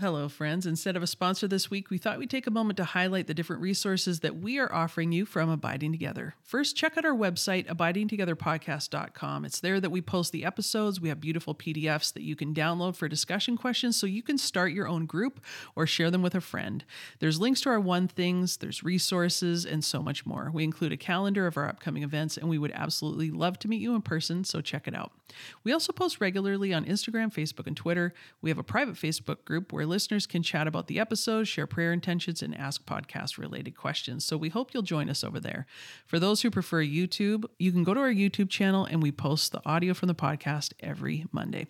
Hello, friends. Instead of a sponsor this week, we thought we'd take a moment to highlight the different resources that we are offering you from Abiding Together. First, check out our website, abidingtogetherpodcast.com. It's there that we post the episodes. We have beautiful PDFs that you can download for discussion questions so you can start your own group or share them with a friend. There's links to our one things, there's resources, and so much more. We include a calendar of our upcoming events, and we would absolutely love to meet you in person, so check it out. We also post regularly on Instagram, Facebook, and Twitter. We have a private Facebook group where listeners can chat about the episodes, share prayer intentions, and ask podcast related questions. So we hope you'll join us over there. For those who prefer YouTube, you can go to our YouTube channel and we post the audio from the podcast every Monday.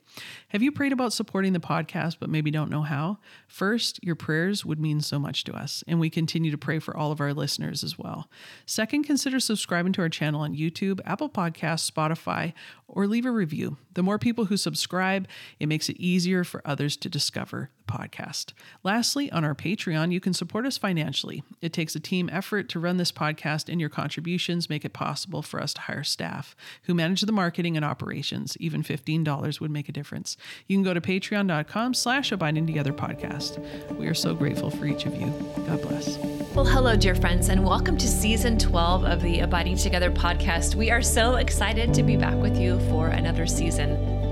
Have you prayed about supporting the podcast but maybe don't know how? First, your prayers would mean so much to us, and we continue to pray for all of our listeners as well. Second, consider subscribing to our channel on YouTube, Apple Podcasts, Spotify, or leave a review. The more people who subscribe, it makes it easier for others to discover the podcast. Lastly, on our Patreon, you can support us financially. It takes a team effort to run this podcast, and your contributions make it possible for us to hire staff who manage the marketing and operations. Even $15 would make a difference. You can go to patreon.com slash abiding together podcast. We are so grateful for each of you. God bless. Well, hello, dear friends, and welcome to season 12 of the Abiding Together podcast. We are so excited to be back with you for another season.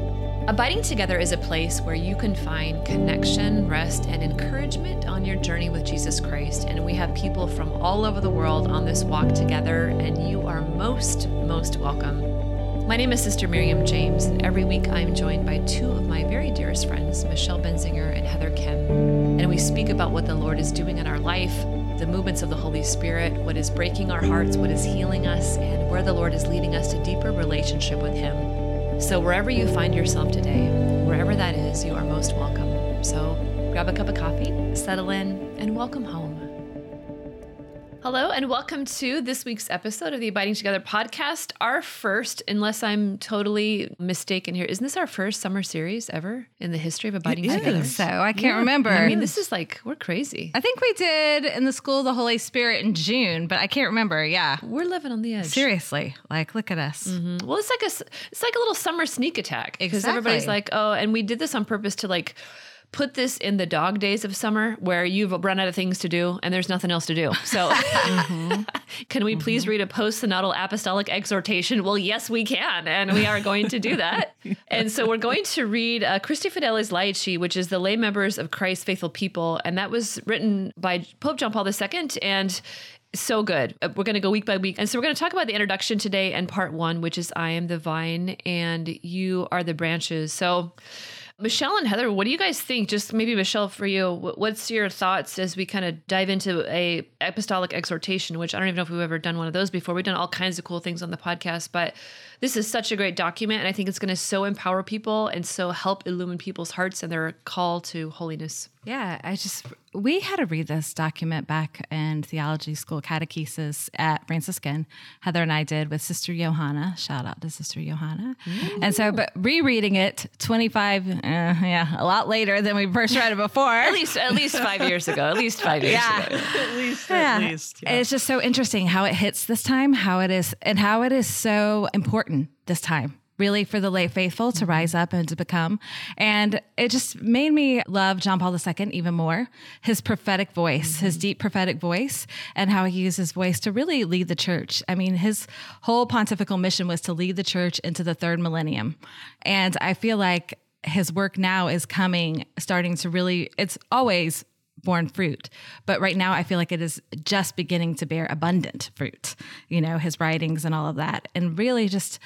Abiding Together is a place where you can find connection, rest, and encouragement on your journey with Jesus Christ. And we have people from all over the world on this walk together, and you are most, most welcome. My name is Sister Miriam James, and every week I'm joined by two of my very dearest friends, Michelle Benzinger and Heather Khym. And we speak about what the Lord is doing in our life, the movements of the Holy Spirit, what is breaking our hearts, what is healing us, and where the Lord is leading us to deeper relationship with Him. So, wherever you find yourself today, wherever that is, you are most welcome. So, grab a cup of coffee, settle in, and welcome home. Hello, and welcome to this week's episode of the Abiding Together podcast. Our first, unless I'm totally mistaken here, isn't this our first summer series ever in the history of Abiding I Together? think so. I can't remember. I mean, this is like, we're crazy. I think we did in the School of the Holy Spirit in June, but I can't remember. Yeah. We're living on the edge. Seriously. Like, look at us. Mhm. Well, it's like a, it's like a little summer sneak attack because Exactly. everybody's like, oh, and we did this on purpose to like put this in the dog days of summer where you've run out of things to do and there's nothing else to do. So, can we please read a post-synodal apostolic exhortation? Well, yes, we can, and we are going to do that. And so, we're going to read uh, Christifideles Laici, which is the lay members of Christ's faithful people, and that was written by Pope John Paul II, and so good. Uh, We're going to go week by week. And so we're going to talk about the introduction today and part one, which is I am the vine and you are the branches. So, Michelle and Heather, what do you guys think? Just maybe Michelle for you, what's your thoughts as we kind of dive into a apostolic exhortation, which I don't even know if we've ever done one of those before. We've done all kinds of cool things on the podcast, but this is such a great document and I think it's going to so empower people and so help illumine people's hearts and their call to holiness. Yeah. I just, we had to read this document back in theology school catechesis at Franciscan. Heather and I did with Sister Johanna. Shout out to Sister Johanna. And so, but rereading it 25, uh, yeah, a lot later than we first read it before. At least at least 5 years ago. At least 5 years Yeah. ago. At least, Yeah. at least. Yeah. It's just so interesting how it hits this time, how it is, and how it is so important this time. Really, for the lay faithful to rise up and to become. And it just made me love John Paul II even more. His prophetic voice, his deep prophetic voice, and how he used his voice to really lead the church. I mean, his whole pontifical mission was to lead the church into the third millennium. And I feel like his work now is coming, starting to really, it's always borne fruit. But right now, I feel like it is just beginning to bear abundant fruit, you know, his writings and all of that. And really just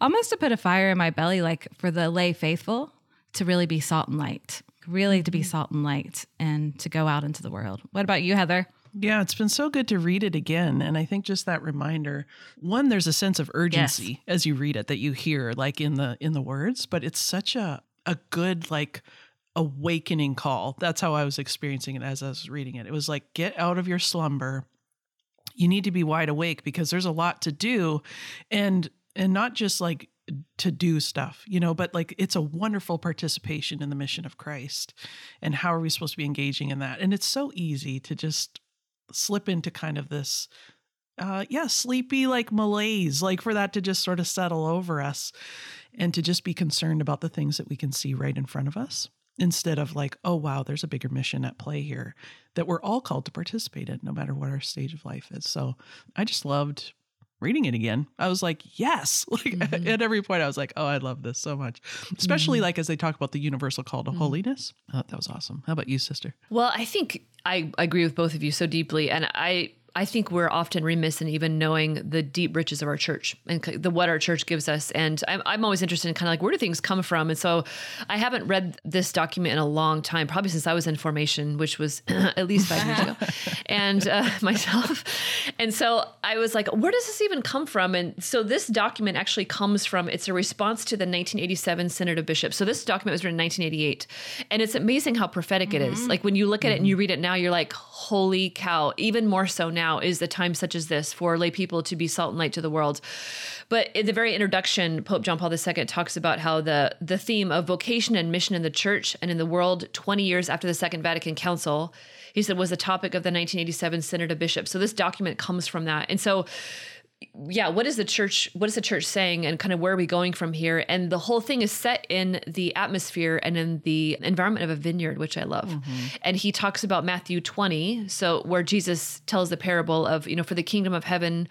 almost to put a fire in my belly, like for the lay faithful to really be salt and light, really to be mm-hmm. salt and light and to go out into the world. What about you, Heather? Yeah, it's been so good to read it again. And I think just that reminder, one, there's a sense of urgency as you read it that you hear like in the in the words, but it's such a a good like awakening call. That's how I was experiencing it as I was reading it. It was like get out of your slumber. You need to be wide awake because there's a lot to do and and not just like to do stuff, you know, but like it's a wonderful participation in the mission of Christ. And how are we supposed to be engaging in that? And it's so easy to just slip into kind of this uh yeah sleepy like malaise like for that to just sort of settle over us and to just be concerned about the things that we can see right in front of us instead of like, oh, wow, there's a bigger mission at play here that we're all called to participate in, no matter what our stage of life is. So I just loved reading it again. I was like, yes. Like mm-hmm. at every point, I was like, oh, I love this so much. Especially mm-hmm. like as they talk about the universal call to mm-hmm. holiness. I thought that was awesome. How about you, sister? Well, I think I agree with both of you so deeply. And I I think we're often remiss in even knowing the deep riches of our church and the what our church gives us. And I'm, I'm always interested in kind of like where do things come from. And so I haven't read this document in a long time, probably since I was in formation, which was at least five years ago, and uh, myself. And so I was like, where does this even come from? And so this document actually comes from. It's a response to the 1987 Synod of Bishops. So this document was written in 1988, and it's amazing how prophetic mm-hmm. it is. Mm-hmm. Like when you look at mm-hmm. it and you read it now, you're like, holy cow! Even more so now now is the time such as this for lay people to be salt and light to the world. But in the very introduction, Pope John Paul II talks about how the the theme of vocation and mission in the church and in the world 20 years after the Second Vatican Council, he said was the topic of the 1987 Synod of Bishops. So this document comes from that. And so yeah, what is the church? What is the church saying, and kind of where are we going from here? And the whole thing is set in the atmosphere and in the environment of a vineyard, which I love. Mm-hmm. And he talks about Matthew 20, so where Jesus tells the parable of, you know, for the kingdom of heaven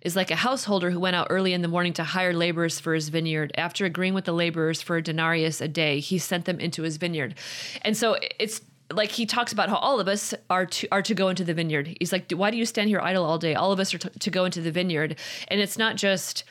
is like a householder who went out early in the morning to hire laborers for his vineyard. After agreeing with the laborers for a denarius a day, he sent them into his vineyard. And so it's like he talks about how all of us are to are to go into the vineyard. He's like, why do you stand here idle all day? All of us are to, to go into the vineyard, and it's not just.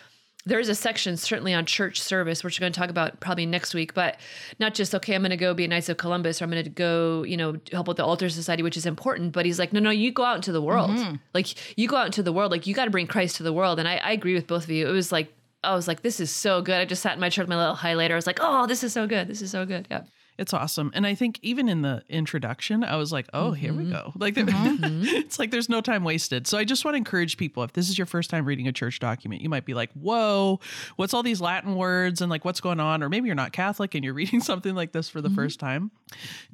There's a section certainly on church service, which we're going to talk about probably next week, but not just okay. I'm going to go be a Knights of Columbus, or I'm going to go, you know, help with the Altar Society, which is important. But he's like, no, no, you go out into the world. Mm-hmm. Like you go out into the world. Like you got to bring Christ to the world. And I, I agree with both of you. It was like I was like, this is so good. I just sat in my chair with my little highlighter. I was like, oh, this is so good. This is so good. Yeah. It's awesome. And I think even in the introduction, I was like, oh, mm-hmm. here we mm-hmm. go. Like, mm-hmm. it's like there's no time wasted. So I just want to encourage people if this is your first time reading a church document, you might be like, whoa, what's all these Latin words and like what's going on? Or maybe you're not Catholic and you're reading something like this for the mm-hmm. first time.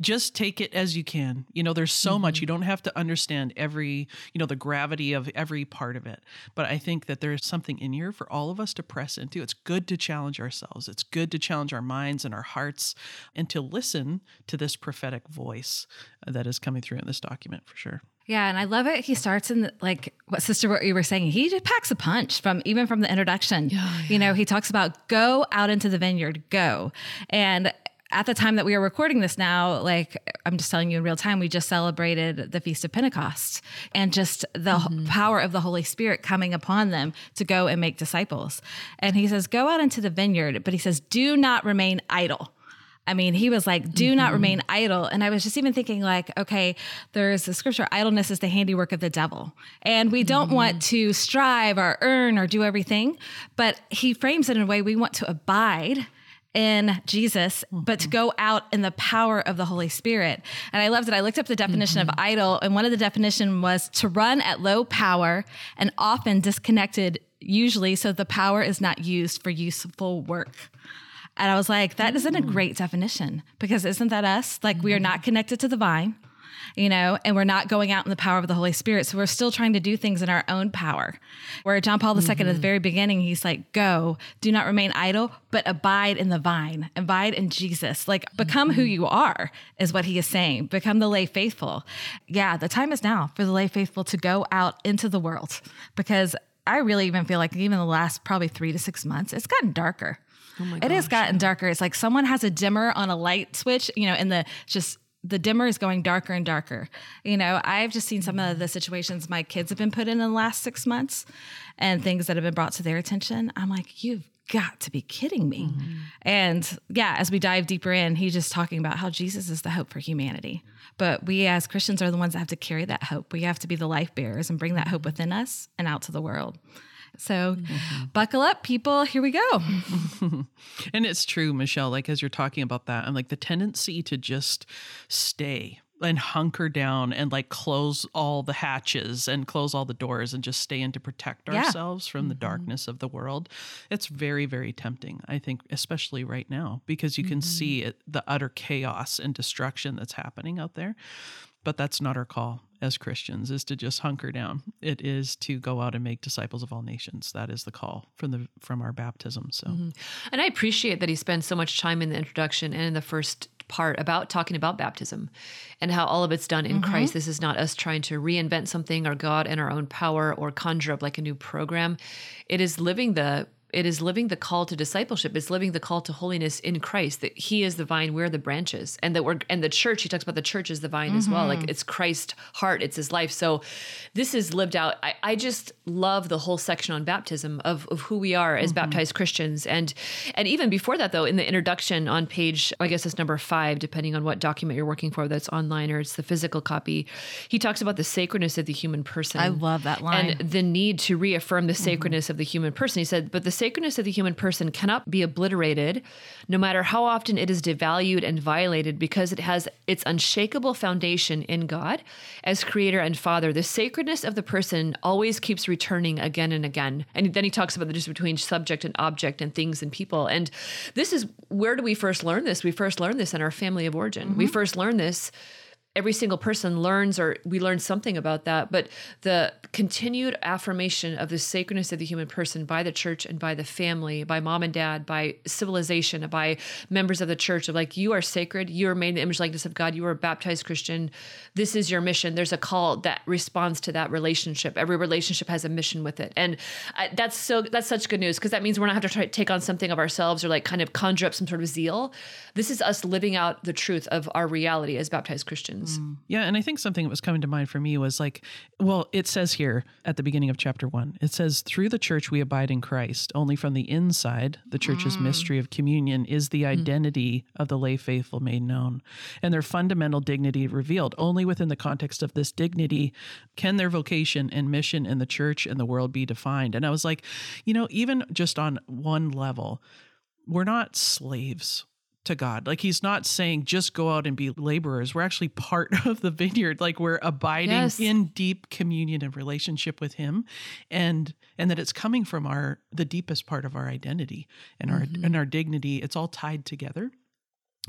Just take it as you can. You know, there's so much. Mm-hmm. You don't have to understand every, you know, the gravity of every part of it. But I think that there's something in here for all of us to press into. It's good to challenge ourselves, it's good to challenge our minds and our hearts and to listen to this prophetic voice that is coming through in this document for sure. Yeah, and I love it. He starts in the, like what sister what you were saying. He just packs a punch from even from the introduction. Yeah, yeah. You know, he talks about go out into the vineyard, go. And at the time that we are recording this now, like I'm just telling you in real time, we just celebrated the Feast of Pentecost and just the mm-hmm. power of the Holy Spirit coming upon them to go and make disciples. And he says, Go out into the vineyard, but he says, Do not remain idle. I mean, he was like, do mm-hmm. not remain idle. And I was just even thinking, like, okay, there's the scripture, idleness is the handiwork of the devil. And we don't mm-hmm. want to strive or earn or do everything, but he frames it in a way we want to abide in Jesus, mm-hmm. but to go out in the power of the Holy Spirit. And I loved it. I looked up the definition mm-hmm. of idle, and one of the definition was to run at low power and often disconnected, usually so the power is not used for useful work. And I was like, that isn't a mm. great definition because isn't that us? Like we are not connected to the vine, you know, and we're not going out in the power of the Holy Spirit. So we're still trying to do things in our own power. Where John Paul II mm-hmm. at the mm-hmm. very beginning, he's like, go, do not remain idle, but abide in the vine, abide in Jesus. Like become mm-hmm. who you are, is what he is saying. Become the lay faithful. Yeah, the time is now for the lay faithful to go out into the world because I really even feel like even the last probably three to six months, it's gotten darker. Oh it has gotten darker. It's like someone has a dimmer on a light switch, you know, and the just the dimmer is going darker and darker. You know, I've just seen some of the situations my kids have been put in in the last six months and things that have been brought to their attention. I'm like, you've got to be kidding me. Mm-hmm. And yeah, as we dive deeper in, he's just talking about how Jesus is the hope for humanity. But we as Christians are the ones that have to carry that hope. We have to be the life bearers and bring that hope within us and out to the world. So mm-hmm. buckle up, people. Here we go. and it's true, Michelle, like as you're talking about that, I'm like the tendency to just stay and hunker down and like close all the hatches and close all the doors and just stay in to protect yeah. ourselves from mm-hmm. the darkness of the world. It's very, very tempting, I think, especially right now, because you can mm-hmm. see it, the utter chaos and destruction that's happening out there. But that's not our call as Christians is to just hunker down. It is to go out and make disciples of all nations. That is the call from the from our baptism. So mm-hmm. And I appreciate that he spends so much time in the introduction and in the first part about talking about baptism and how all of it's done in mm-hmm. Christ. This is not us trying to reinvent something or God in our own power or conjure up like a new program. It is living the it is living the call to discipleship. It's living the call to holiness in Christ. That He is the vine, we're the branches, and that we're and the church. He talks about the church as the vine mm-hmm. as well. Like mm-hmm. it's Christ's heart, it's His life. So this is lived out. I, I just love the whole section on baptism of, of who we are as mm-hmm. baptized Christians, and and even before that though, in the introduction on page, I guess it's number five, depending on what document you're working for, that's online or it's the physical copy. He talks about the sacredness of the human person. I love that line and the need to reaffirm the mm-hmm. sacredness mm-hmm. of the human person. He said, but the sacredness of the human person cannot be obliterated, no matter how often it is devalued and violated, because it has its unshakable foundation in God as creator and father. The sacredness of the person always keeps returning again and again. And then he talks about the difference between subject and object and things and people. And this is where do we first learn this? We first learn this in our family of origin. Mm-hmm. We first learn this every single person learns or we learn something about that but the continued affirmation of the sacredness of the human person by the church and by the family by mom and dad by civilization by members of the church of like you are sacred you are made in the image likeness of god you are a baptized christian this is your mission. There's a call that responds to that relationship. Every relationship has a mission with it. And I, that's so that's such good news because that means we're not have to try to take on something of ourselves or like kind of conjure up some sort of zeal. This is us living out the truth of our reality as baptized christians Mm. Yeah. And I think something that was coming to mind for me was like, well, it says here at the beginning of chapter one, it says, through the church we abide in Christ. Only from the inside, the church's mm. mystery of communion is the mm. identity mm. of the lay faithful made known and their fundamental dignity revealed. Only within the context of this dignity can their vocation and mission in the church and the world be defined. And I was like, you know, even just on one level, we're not slaves to God. Like he's not saying just go out and be laborers. We're actually part of the vineyard. Like we're abiding yes. in deep communion and relationship with him and and that it's coming from our the deepest part of our identity and our mm-hmm. and our dignity. It's all tied together.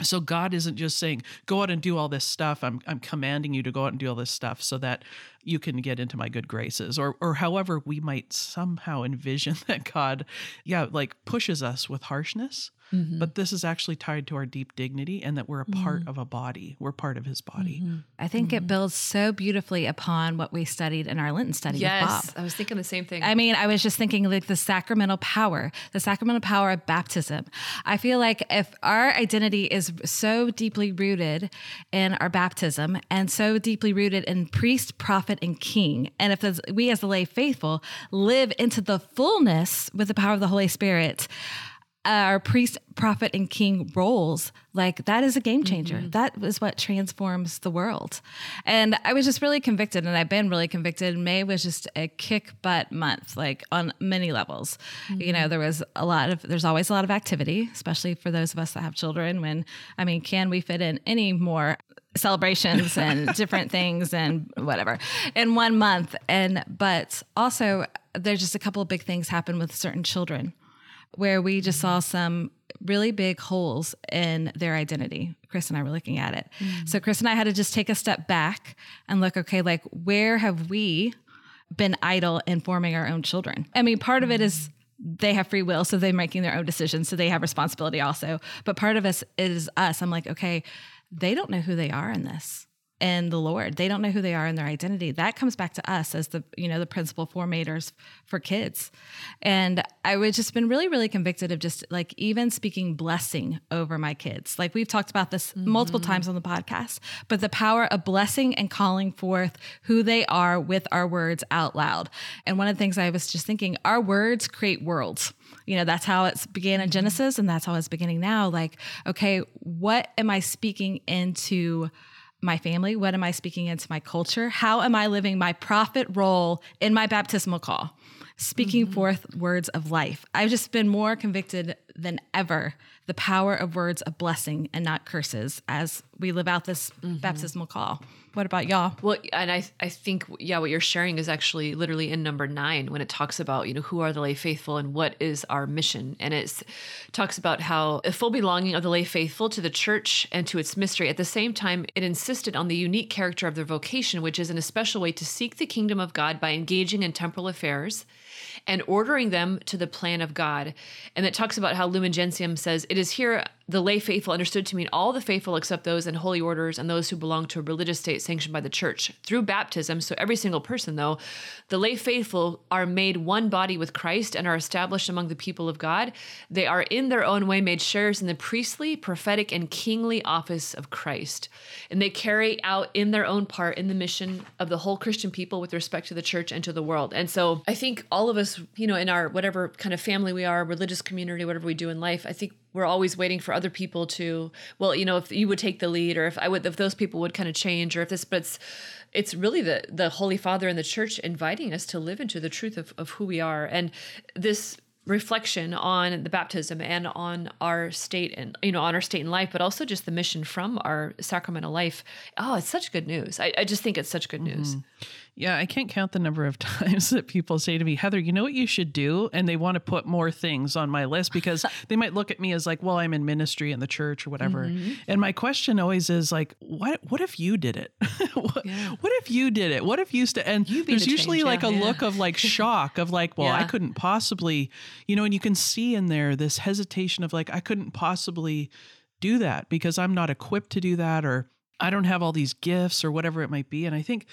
So God isn't just saying, go out and do all this stuff. I'm, I'm commanding you to go out and do all this stuff so that you can get into my good graces or, or however we might somehow envision that God, yeah, like pushes us with harshness. Mm-hmm. But this is actually tied to our deep dignity and that we're a part mm-hmm. of a body. We're part of his body. Mm-hmm. I think it mm-hmm. builds so beautifully upon what we studied in our Lenten study yes, I was thinking the same thing. I mean, I was just thinking like the sacramental power, the sacramental power of baptism. I feel like if our identity is so deeply rooted in our baptism and so deeply rooted in priest, prophet, and king, and if we as the lay faithful live into the fullness with the power of the Holy Spirit, our priest, prophet, and king roles, like that is a game changer. Mm-hmm. That is what transforms the world. And I was just really convicted, and I've been really convicted. May was just a kick butt month, like on many levels. Mm-hmm. You know, mm-hmm. there was a lot of, there's always a lot of activity, especially for those of us that have children. When, I mean, can we fit in any more celebrations and different things and whatever in one month? And, but also, there's just a couple of big things happen with certain children where we just saw some really big holes in their identity. Chris and I were looking at it. Mm. So Chris and I had to just take a step back and look, okay, like where have we been idle in forming our own children? I mean, part of it is they have free will, so they're making their own decisions, so they have responsibility also. But part of us is us. I'm like, okay, they don't know who they are in this in the Lord. They don't know who they are in their identity. That comes back to us as the, you know, the principal formators for kids. And I would just been really, really convicted of just like even speaking blessing over my kids. Like we've talked about this mm-hmm. multiple times on the podcast, but the power of blessing and calling forth who they are with our words out loud. And one of the things I was just thinking, our words create worlds you know that's how it's began in mm-hmm. genesis and that's how it's beginning now like okay what am i speaking into my family? What am I speaking into my culture? How am I living my prophet role in my baptismal call? Speaking mm-hmm. forth words of life. I've just been more convicted than ever the power of words of blessing and not curses as we live out this mm-hmm. baptismal call. What about y'all? Well, and I I think yeah, what you're sharing is actually literally in number nine when it talks about you know who are the lay faithful and what is our mission, and it talks about how a full belonging of the lay faithful to the church and to its mystery. At the same time, it insisted on the unique character of their vocation, which is in a special way to seek the kingdom of God by engaging in temporal affairs and ordering them to the plan of God. And it talks about how Lumen Gentium says, It is here the lay faithful understood to mean all the faithful except those in holy orders and those who belong to a religious state sanctioned by the church. Through baptism, so every single person, though, the lay faithful are made one body with Christ and are established among the people of God. They are in their own way made sharers in the priestly, prophetic, and kingly office of Christ. And they carry out in their own part in the mission of the whole Christian people with respect to the church and to the world. And so I think all of us, you know, in our whatever kind of family we are, religious community, whatever we do in life, I think we're always waiting for other people to well you know if you would take the lead or if i would if those people would kind of change or if this but it's it's really the the holy father and the church inviting us to live into the truth of, of who we are. And this reflection on the baptism and on our state and you know on our state in life but also just the mission from our sacramental life. Oh it's such good news. I, I just think it's such good news. Mm-hmm. Yeah, I can't count the number of times that people say to me, Heather, you know what you should do? And they want to put more things on my list because they might look at me as like, well, I'm in ministry in the church or whatever. Mm-hmm. And my question always is like, what what if you did it? what, yeah. what, if you did it? What if you st- and there's the usually change, like yeah, a yeah. look of like shock of like, well, I couldn't possibly, you know, and you can see in there this hesitation of like, I couldn't possibly do that because I'm not equipped to do that or I don't have all these gifts or whatever it might be. And I think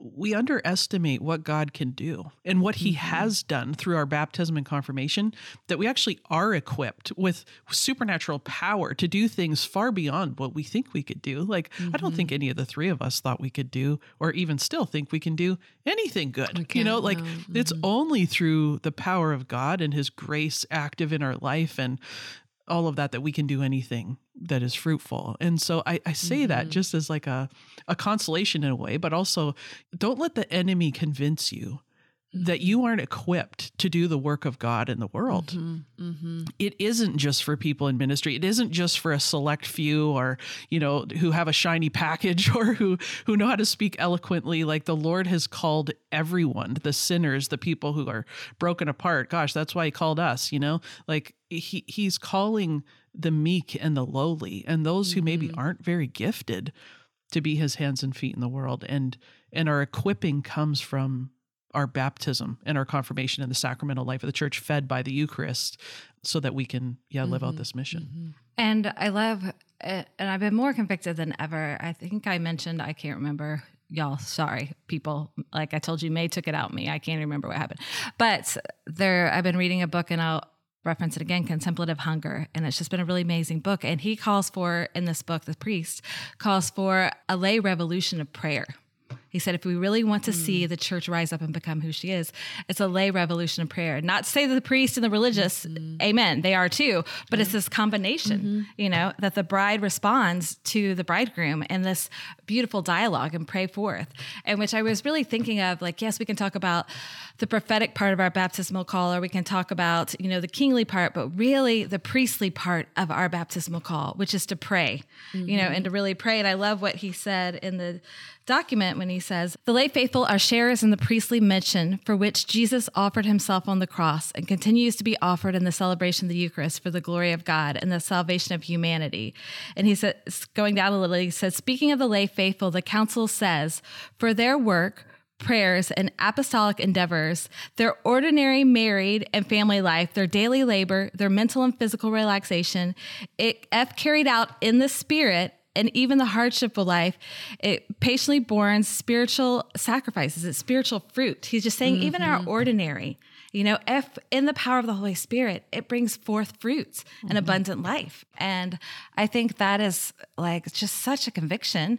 we underestimate what God can do and what He mm-hmm. has done through our baptism and confirmation, that we actually are equipped with supernatural power to do things far beyond what we think we could do. Like, mm-hmm. I don't think mm-hmm. any of the three of us thought we could do, or even still think we can do anything good. You know, like no. mm-hmm. it's only through the power of God and His grace active in our life and all of that that we can do anything that is fruitful. And so I, I say mm-hmm. that just as like a, a consolation in a way, but also don't let the enemy convince you that you aren't equipped to do the work of God in the world. Mm-hmm, mm-hmm. It isn't just for people in ministry. It isn't just for a select few or, you know, who have a shiny package or who who know how to speak eloquently. Like the Lord has called everyone, the sinners, the people who are broken apart. Gosh, that's why he called us, you know? Like he he's calling the meek and the lowly and those who maybe mm-hmm. aren't very gifted to be his hands and feet in the world and and our equipping comes from our baptism and our confirmation and the sacramental life of the church fed by the eucharist so that we can yeah live mm-hmm. out this mission mm-hmm. and i love it, and i've been more convicted than ever i think i mentioned i can't remember y'all sorry people like i told you may took it out me i can't remember what happened but there i've been reading a book and i'll reference it again contemplative hunger and it's just been a really amazing book and he calls for in this book the priest calls for a lay revolution of prayer he said, if we really want to mm. see the church rise up and become who she is, it's a lay revolution of prayer. Not to say that the priest and the religious, mm-hmm. amen, they are too, but yeah. it's this combination, mm-hmm. you know, that the bride responds to the bridegroom in this beautiful dialogue and pray forth. And which I was really thinking of, like, yes, we can talk about the prophetic part of our baptismal call, or we can talk about, you know, the kingly part, but really the priestly part of our baptismal call, which is to pray, mm-hmm. you know, and to really pray. And I love what he said in the document when he says, The lay faithful are sharers in the priestly mission for which Jesus offered himself on the cross and continues to be offered in the celebration of the Eucharist for the glory of God and the salvation of humanity. And he says, going down a little, he says, Speaking of the lay faithful, the council says, For their work, prayers, and apostolic endeavors, their ordinary married and family life, their daily labor, their mental and physical relaxation, it, if carried out in the Spirit and even the hardship of life, it patiently borne spiritual sacrifices, it's spiritual fruit. He's just saying, mm-hmm. even our ordinary, you know, if in the power of the Holy Spirit, it brings forth fruits mm-hmm. and abundant life. And I think that is like just such a conviction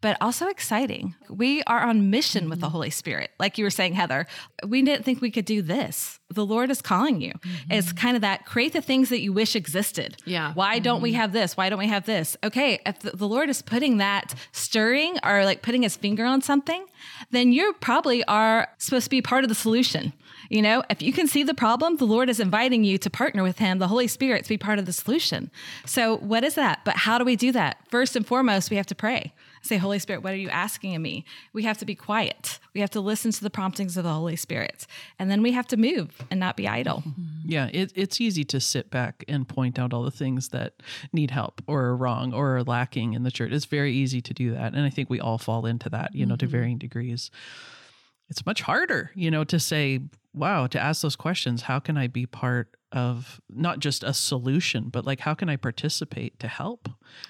but also exciting. We are on mission mm-hmm. with the mm-hmm. Holy Spirit. Like you were saying, Heather, we didn't think we could do this. The Lord is calling you. Mm-hmm. It's kind of that create the things that you wish existed. Yeah. Why don't we mm-hmm. have this? Why don't we have this? Okay, if the Lord is putting that stirring or like putting his finger on something, then you probably are supposed to be part of the solution. You know, if you can see the problem, the Lord is inviting you to partner with Him, the Holy Spirit, to be part of the solution. So, what is that? But how do we do that? First and foremost, we have to pray. Say, Holy Spirit, what are you asking of me? We have to be quiet. We have to listen to the promptings of the Holy Spirit. And then we have to move and not be idle. Yeah, it, it's easy to sit back and point out all the things that need help or are wrong or are lacking in the church. It's very easy to do that. And I think we all fall into that, you know, mm-hmm. to varying degrees it's much harder, you know, to say, wow, to ask those questions. How can I be part of not just a solution, but like how can I participate to help?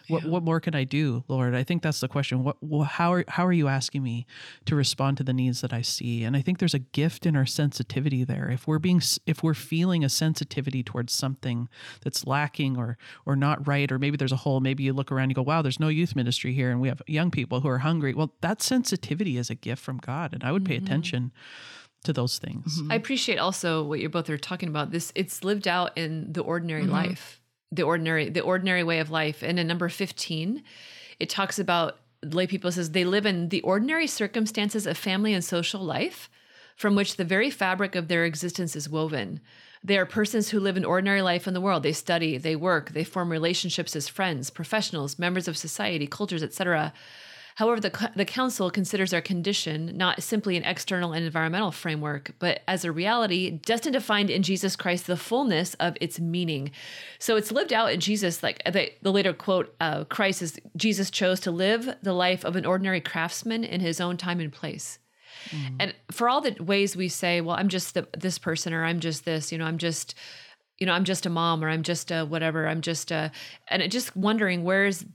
What what more can I do, Lord? I think that's the question. What how are how are you asking me to respond to the needs that I see? And I think there's a gift in our sensitivity there. If we're being if we're feeling a sensitivity towards something that's lacking or or not right, or maybe there's a hole. Maybe you look around, and you go, wow, there's no youth ministry here, and we have young people who are hungry. Well, that sensitivity is a gift from God, and I would pay mm-hmm. attention to those things. Mm-hmm. I appreciate also what you both are talking about. This it's lived out in the ordinary mm-hmm. life, the ordinary the ordinary way of life. And in number 15, it talks about lay people says they live in the ordinary circumstances of family and social life from which the very fabric of their existence is woven. They are persons who live an ordinary life in the world. They study, they work, they form relationships as friends, professionals, members of society, cultures, etc. However, the, the Council considers our condition not simply an external and environmental framework, but as a reality destined to find in Jesus Christ the fullness of its meaning. So it's lived out in Jesus, like the, the later quote, uh, Christ is Jesus chose to live the life of an ordinary craftsman in his own time and place. Mm. And for all the ways we say, well, I'm just the, this person, or I'm just this, you know, I'm just, you know, I'm just a mom, or I'm just a whatever, I'm just a, and just wondering where's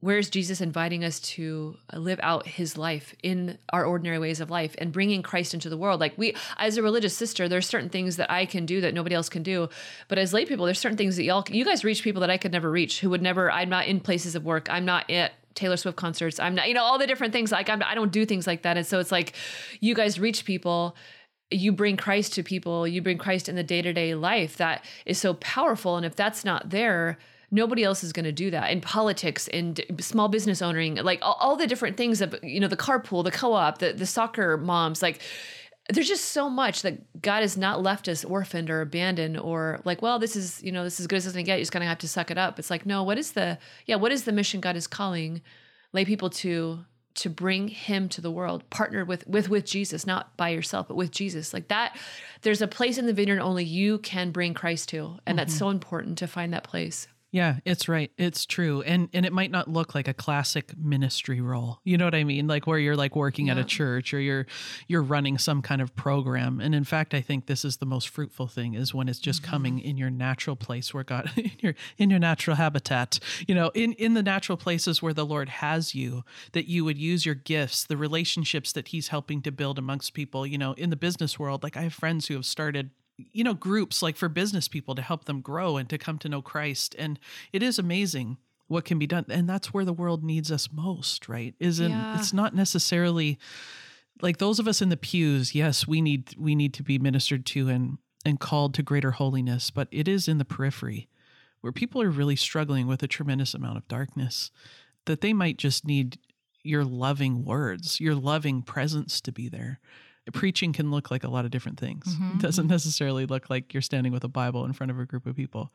where's Jesus inviting us to uh, live out his life in our ordinary ways of life and bringing Christ into the world? Like we, as a religious sister, there's certain things that I can do that nobody else can do. But as lay people, there's certain things that y'all, you guys reach people that I could never reach, who would never, I'm not in places of work. I'm not at Taylor Swift concerts. I'm not, you know, all the different things. Like I'm, I don't do things like that. And so it's like, you guys reach people you bring Christ to people, you bring Christ in the day to day life that is so powerful. And if that's not there, nobody else is going to do that in politics and small business owning like all, all, the different things of you know the carpool the co-op the, the soccer moms like there's just so much that God has not left us orphaned or abandoned or like, well, this is, you know, this is as good as it's gonna get. You're just gonna have to suck it up. It's like, no, what is the, yeah, what is the mission God is calling lay people to to bring him to the world partner with with with jesus not by yourself but with jesus like that there's a place in the vineyard only you can bring christ to and mm-hmm. that's so important to find that place yeah, it's right. It's true. And and it might not look like a classic ministry role. You know what I mean? Like where you're like working yeah. at a church or you're you're running some kind of program. And in fact, I think this is the most fruitful thing is when it's just mm-hmm. coming in your natural place where God in your in your natural habitat, you know, in in the natural places where the Lord has you, that you would use your gifts, the relationships that he's helping to build amongst people, you know, in the business world. Like I have friends who have started you know groups like for business people to help them grow and to come to know Christ and it is amazing what can be done and that's where the world needs us most right isn't yeah. it's not necessarily like those of us in the pews yes we need we need to be ministered to and and called to greater holiness but it is in the periphery where people are really struggling with a tremendous amount of darkness that they might just need your loving words your loving presence to be there preaching can look like a lot of different things. Mm-hmm. It doesn't necessarily look like you're standing with a Bible in front of a group of people.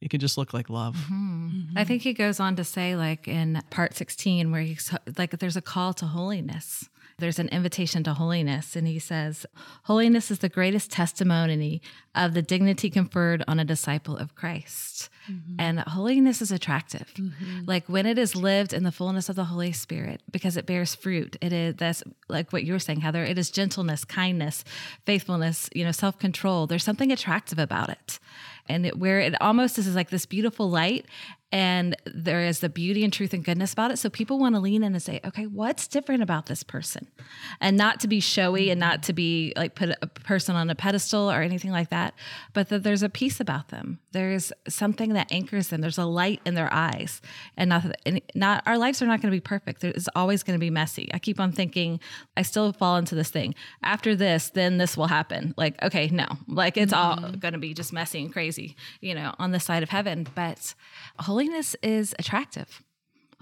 It can just look like love. Mm-hmm. Mm-hmm. I think he goes on to say, like in part 16, where he's like, there's a call to holiness. There's an invitation to holiness. And he says, Holiness is the greatest testimony of the dignity conferred on a disciple of Christ. Mm-hmm. And holiness is attractive. Mm-hmm. Like when it is lived in the fullness of the Holy Spirit, because it bears fruit. It is that's like what you were saying, Heather. It is gentleness, kindness, faithfulness, you know, self-control. There's something attractive about it. And it, where it almost is like this beautiful light And there is the beauty and truth and goodness about it. So people want to lean in and say, okay, what's different about this person? And not to be showy and not to be like put a person on a pedestal or anything like that, but that there's a peace about them. There's something that anchors them. There's a light in their eyes. And not, and not our lives are not going to be perfect. It's always going to be messy. I keep on thinking, I still fall into this thing. After this, then this will happen. Like, okay, no, like it's mm-hmm. all going to be just messy and crazy, you know, on the side of heaven. But holiness is attractive.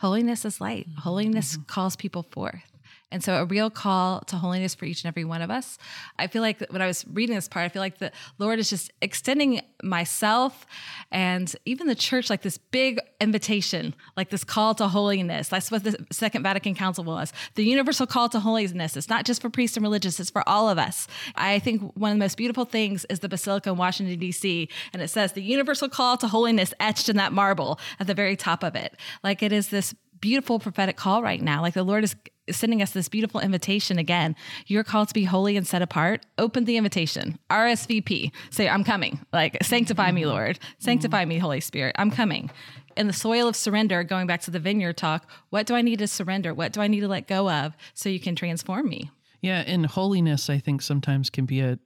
Holiness is light. Holiness mm-hmm. calls people forth. And so, a real call to holiness for each and every one of us. I feel like when I was reading this part, I feel like the Lord is just extending myself and even the church like this big invitation, like this call to holiness. That's what the Second Vatican Council was the universal call to holiness. It's not just for priests and religious, it's for all of us. I think one of the most beautiful things is the Basilica in Washington, D.C., and it says the universal call to holiness etched in that marble at the very top of it. Like it is this beautiful prophetic call right now. Like the Lord is sending us this beautiful invitation again. You're called to be holy and set apart. Open the invitation. RSVP. Say, I'm coming. Like, sanctify me, Lord. Sanctify me, Holy Spirit. I'm coming. In the soil of surrender, going back to the vineyard talk, what do I need to surrender? What do I need to let go of so you can transform me? Yeah, and holiness, I think sometimes can be a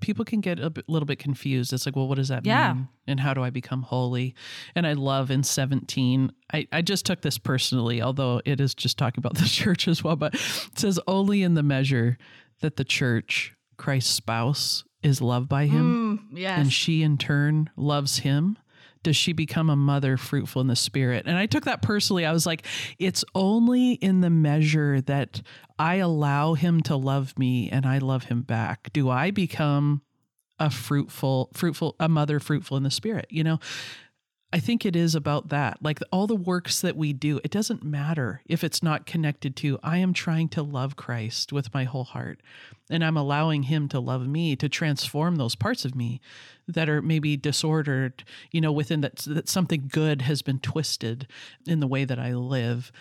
people can get a bit, little bit confused. It's like, well, what does that yeah. mean? And how do I become holy? And I love in 17, I, I just took this personally, although it is just talking about the church as well, but it says only in the measure that the church, Christ's spouse, is loved by him. Mm, yes. And she in turn loves him does she become a mother fruitful in the spirit? And I took that personally. I was like, it's only in the measure that I allow him to love me and I love him back. Do I become a fruitful, fruitful, a mother fruitful in the spirit? You know, I think it is about that. Like all the works that we do, it doesn't matter if it's not connected to, I am trying to love Christ with my whole heart. And I'm allowing him to love me, to transform those parts of me that are maybe disordered, you know, within that, that something good has been twisted in the way that I live.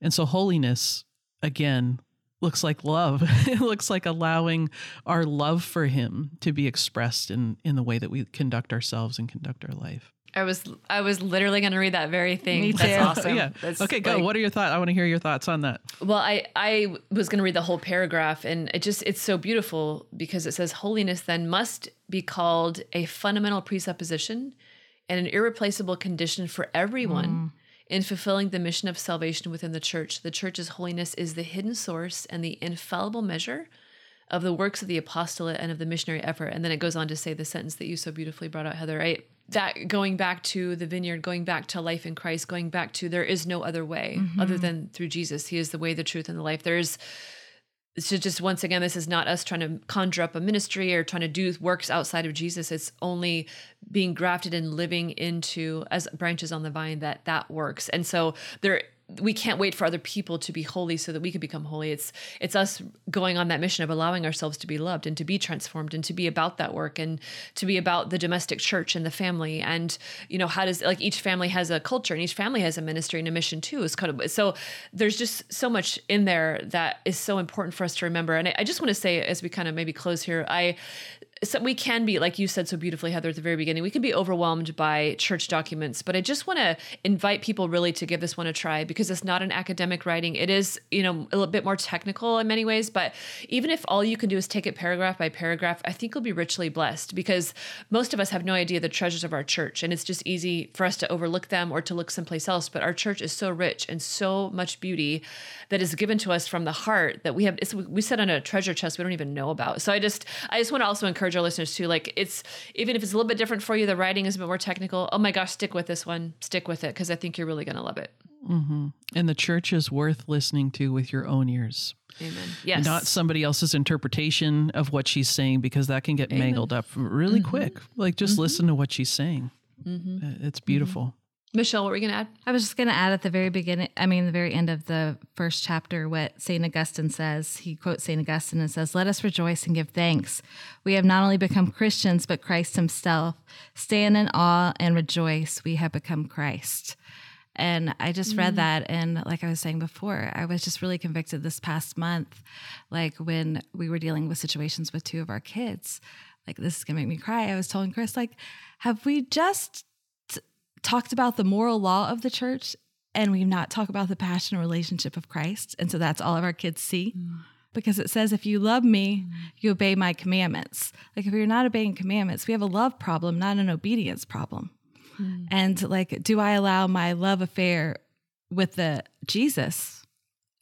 And so holiness, again, looks like love. it looks like allowing our love for him to be expressed in in the way that we conduct ourselves and conduct our life. I was I was literally going to read that very thing. Me too. That's awesome. yeah. That's okay, go. Like, what are your thoughts? I want to hear your thoughts on that. Well, I I was going to read the whole paragraph, and it just it's so beautiful because it says holiness then must be called a fundamental presupposition and an irreplaceable condition for everyone. Mm. In fulfilling the mission of salvation within the church, the church's holiness is the hidden source and the infallible measure of the works of the apostolate and of the missionary effort. And then it goes on to say the sentence that you so beautifully brought out, Heather. Right? That going back to the vineyard, going back to life in Christ, going back to there is no other way mm-hmm. other than through Jesus. He is the way, the truth, and the life. There's so just once again, this is not us trying to conjure up a ministry or trying to do works outside of Jesus. It's only being grafted and living into as branches on the vine that that works. And so there we can't wait for other people to be holy so that we can become holy. It's it's us going on that mission of allowing ourselves to be loved and to be transformed and to be about that work and to be about the domestic church and the family. And you know how does like each family has a culture and each family has a ministry and a mission too. Is kind of so there's just so much in there that is so important for us to remember. And I, I just want to say as we kind of maybe close here i so we can be like you said so beautifully heather at the very beginning we can be overwhelmed by church documents but i just want to invite people really to give this one a try because it's not an academic writing. It is you know a little bit more technical in many ways but even if all you can do is take it paragraph by paragraph i think you'll be richly blessed because most of us have no idea the treasures of our church and it's just easy for us to overlook them or to look someplace else but our church is so rich and so much beauty that is given to us from the heart that we have we sit on a treasure chest we don't even know about. So i just i just want to also encourage encourage our listeners to like it's even if it's a little bit different for you, the writing is a bit more technical. Oh my gosh, stick with this one, stick with it because I think you're really going to love it. Mm-hmm. And the church is worth listening to with your own ears. Amen. Yes. Not somebody else's interpretation of what she's saying because that can get Amen. mangled up really mm-hmm. quick. Like just mm-hmm. listen to what she's saying. Mm-hmm. It's beautiful. Michelle, what were we going to add? I was just going to add at the very beginning, I mean, the very end of the first chapter, what St. Augustine says. He quotes St. Augustine and says, Let us rejoice and give thanks. We have not only become Christians, but Christ himself. Stand in awe and rejoice. We have become Christ. And I just read mm. that. And like I was saying before, I was just really convicted this past month, like when we were dealing with situations with two of our kids. Like, this is going to make me cry. I was telling Chris, like, have we just talked about the moral law of the church and we've not talked about the passion and relationship of Christ. And so that's all of our kids see. Mm. Because it says, if you love me, mm. you obey my commandments. Like, if you're not obeying commandments, we have a love problem, not an obedience problem. Mm. And like, do I allow my love affair with the Jesus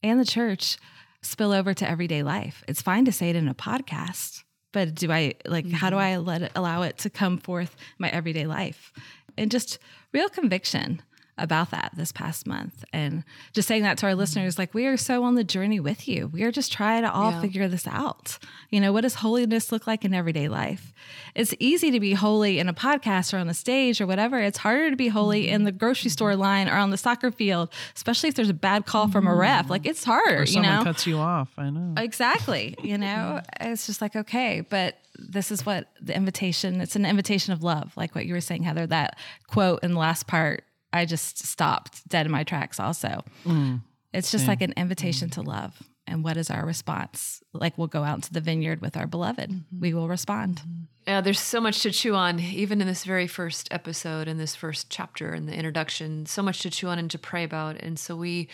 and the church spill over to everyday life? It's fine to say it in a podcast, but do I like, mm-hmm. how do I let it allow it to come forth my everyday life? And just real conviction about that this past month. And just saying that to our listeners like we are so on the journey with you. We are just trying to all yeah. figure this out. You know what does holiness look like in everyday life? It's easy to be holy in a podcast or on the stage or whatever. It's harder to be holy in the grocery mm-hmm. store line or on the soccer field especially if there's a bad call from a ref. Like it's hard or someone you know? cuts you off. I know. Exactly you know? It's just like okay but this is what the invitation it's an invitation of love like what you were saying heather that quote in the last part I just stopped dead in my tracks also. Mm. It's just yeah. like an invitation mm. to love. And what is our response? Like we'll go out into the vineyard with our beloved. Mm-hmm. We will respond. Mm-hmm. Yeah, there's so much to chew on, even in this very first episode, in this first chapter, in the introduction. So much to chew on and to pray about. And so we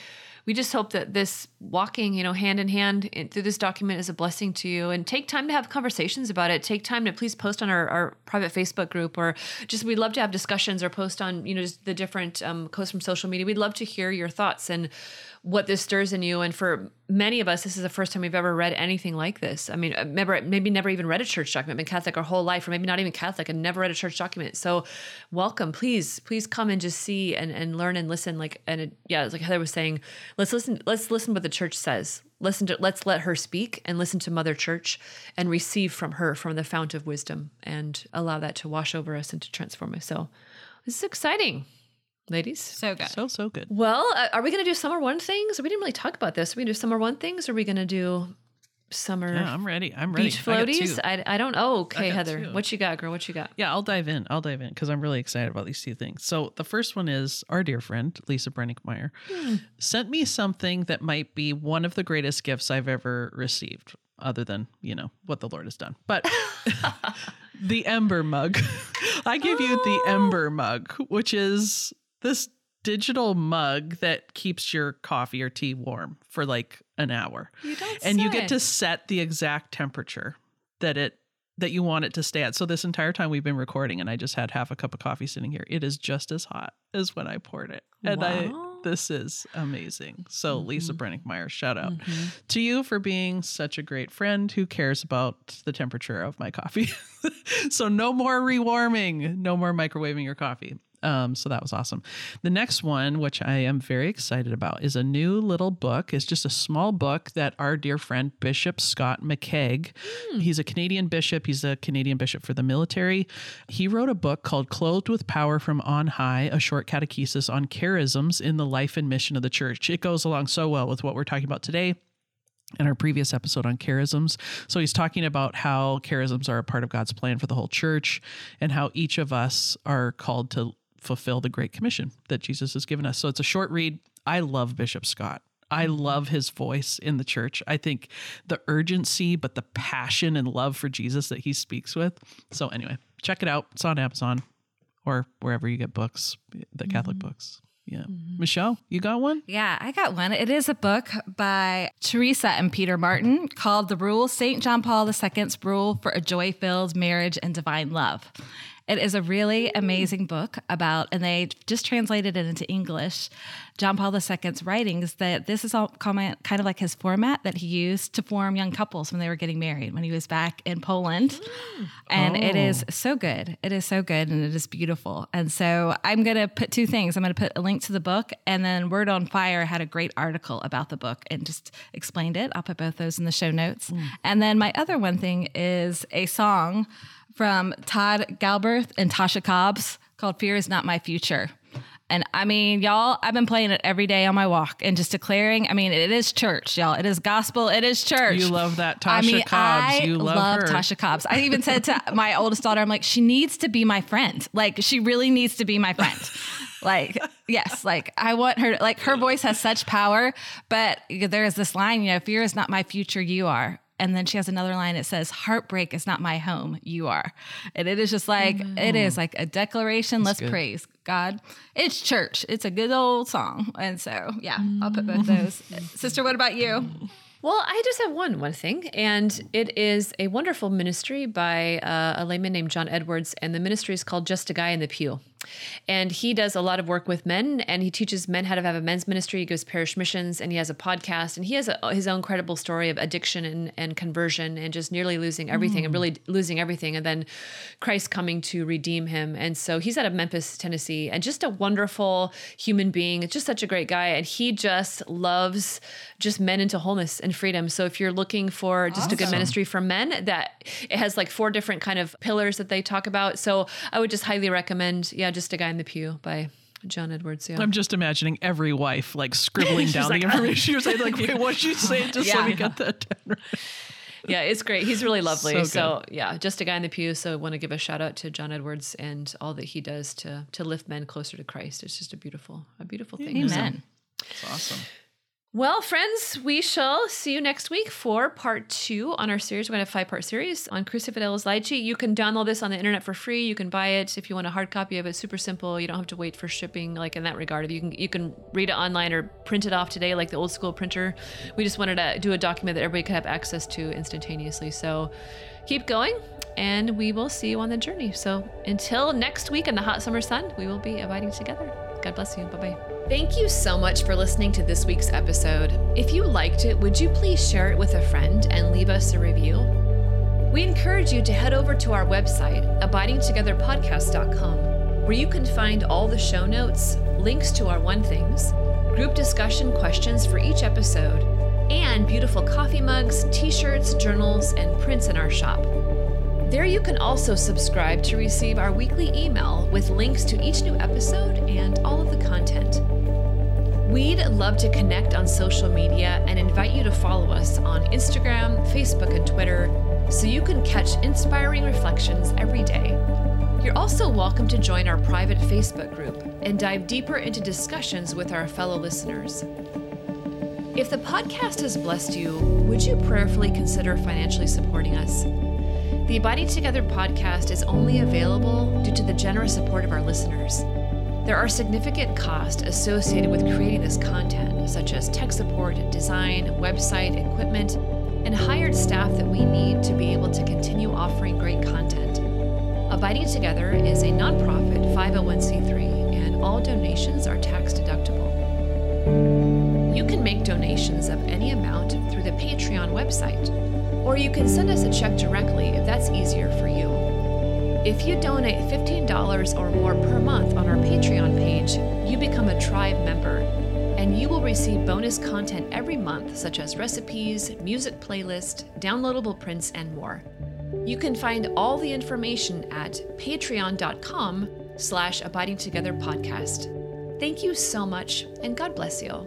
we just hope that this walking, you know, hand in hand through this document is a blessing to you. And take time to have conversations about it. Take time to please post on our, our private Facebook group, or just we'd love to have discussions or post on, you know, just the different um, posts from social media. We'd love to hear your thoughts and what this stirs in you. And for many of us, this is the first time we've ever read anything like this. I mean, remember, uh, maybe never even read a church document, been Catholic our whole life, or maybe not even Catholic and never read a church document. So, welcome, please, please come and just see and, and learn and listen. Like, and it, yeah, it's like Heather was saying, let's listen, let's listen what the church says. Listen to, let's let her speak and listen to Mother Church and receive from her, from the fount of wisdom, and allow that to wash over us and to transform us. So, this is exciting ladies. So good. So, so good. Well, uh, are we going to do summer one things? We didn't really talk about this. Are we going to do summer one things? Or are we going to do summer yeah, I'm ready. I'm ready. Beach floaties? I, I, I, don't know. Okay, Heather. Two. What you got, girl? What you got? Yeah, I'll dive in. I'll dive in because I'm really excited about these two things. So the first one is our dear friend, Lisa Brenninkmeyer, hmm. sent me something that might be one of the greatest gifts I've ever received other than you know what the lord has done but the ember mug i give you the oh. ember mug which is this digital mug that keeps your coffee or tea warm for like an hour. You don't and say. you get to set the exact temperature that it that you want it to stay at. So this entire time we've been recording and I just had half a cup of coffee sitting here. It is just as hot as when I poured it. And wow. I this is amazing. So mm-hmm. Lisa Brenninkmeyer, shout out mm-hmm. to you for being such a great friend who cares about the temperature of my coffee. so no more rewarming, no more microwaving your coffee. Um, so that was awesome. The next one, which I am very excited about, is a new little book. It's just a small book that our dear friend Bishop Scott McCaig, mm. he's a Canadian bishop. He's a Canadian bishop for the military. He wrote a book called "Clothed with Power from On High: A Short Catechesis on Charisms in the Life and Mission of the Church." It goes along so well with what we're talking about today in our previous episode on charisms. So he's talking about how charisms are a part of God's plan for the whole church and how each of us are called to fulfill the Great Commission that Jesus has given us. So it's a short read. I love Bishop Scott. I mm-hmm. love his voice in the church. I think the urgency, but the passion and love for Jesus that he speaks with. So, anyway, check it out. It's on Amazon or wherever you get books, the Catholic mm-hmm. books. Yeah. Mm-hmm. Michelle, you got one? Yeah, I got one. It is a book by Teresa and Peter Martin called The Rule St. John Paul II's Rule for a Joy Filled Marriage and Divine Love. It is a really amazing book about, and they just translated it into English, John Paul II's writings. That this is all comment, kind of like his format that he used to form young couples when they were getting married when he was back in Poland. And oh. it is so good. It is so good and it is beautiful. And so I'm going to put two things. I'm going to put a link to the book, and then Word on Fire had a great article about the book and just explained it. I'll put both those in the show notes. Mm. And then my other one thing is a song from Todd Galberth and Tasha Cobbs called Fear is Not My Future. And I mean, y'all, I've been playing it every day on my walk and just declaring. I mean, it is church, y'all. It is gospel. It is church. You love that Tasha I mean, Cobbs. I you love, love her. Tasha Cobbs. I even said to my oldest daughter, I'm like, she needs to be my friend. Like, she really needs to be my friend. like, yes, like I want her. Like, her voice has such power. But there is this line, you know, fear is not my future. You are And then she has another line. It says, "Heartbreak is not my home. You are." And it is just like it is like a declaration. Let's good. praise God. It's church. It's a good old song. And so yeah, I'll put both those. Sister, what about you? Well, I just have one one thing, and it is a wonderful ministry by uh, a layman named John Edwards, and the ministry is called Just a Guy in the Pew. And he does a lot of work with men, and he teaches men how to have a men's ministry. He goes parish missions, and he has a podcast, and he has a, his own credible story of addiction and, and conversion, and just nearly losing everything, and mm. really losing everything, and then Christ coming to redeem him. And so he's out of Memphis, Tennessee, and just a wonderful human being. Just such a great guy, and he just loves just men into wholeness and freedom. So if you're looking for just a good ministry for men, that it has like four different kind of pillars that they talk about. So I would just highly recommend, yeah, just a guy in the pew by John Edwards. Yeah. I'm just imagining every wife like scribbling down like, the information. She was like, wait, what'd you say? Just let me Yeah. get that down. yeah, it's great. He's really lovely. So So, yeah, just a guy in the pew. So I want to give a shout out to John Edwards and all that he does to to lift men closer to Christ. It's just a beautiful, a beautiful thing. Amen. It's awesome. Well, friends, we shall see you next week for part two on our series. We're going to have five part series on Christifideles Laici. You can download this on the internet for free. You can buy it if you want a hard copy of it. Super simple. You don't have to wait for shipping. Like in that regard, you can you can read it online or print it off today, like the old school printer. We just wanted to do a document that everybody could have access to instantaneously. So keep going, and we will see you on the journey. So until next week in the hot summer sun, we will be abiding together. God bless you. Bye bye. Thank you so much for listening to this week's episode. If you liked it, would you please share it with a friend and leave us a review? We encourage you to head over to our website, abidingtogetherpodcast.com, where you can find all the show notes, links to our one things, group discussion questions for each episode, and beautiful coffee mugs, t shirts, journals, and prints in our shop. There you can also subscribe to receive our weekly email with links to each new episode and all of the content. We'd love to connect on social media and invite you to follow us on Instagram, Facebook, and Twitter so you can catch inspiring reflections every day. You're also welcome to join our private Facebook group and dive deeper into discussions with our fellow listeners. If the podcast has blessed you, would you prayerfully consider financially supporting us? The Abiding Together podcast is only available due to the generous support of our listeners. There are significant costs associated with creating this content, such as tech support, design, website, equipment, and hired staff that we need to be able to continue offering great content. Abiding Together is a nonprofit 501c3, and all donations are tax deductible. You can make donations of any amount through the Patreon website, or you can send us a check directly if that's easier for you. If you donate $15 or more per month on our Patreon page, you become a tribe member, and you will receive bonus content every month, such as recipes, music playlist, downloadable prints, and more. You can find all the information at patreon.com slash abiding together podcast. Thank you so much, and God bless you.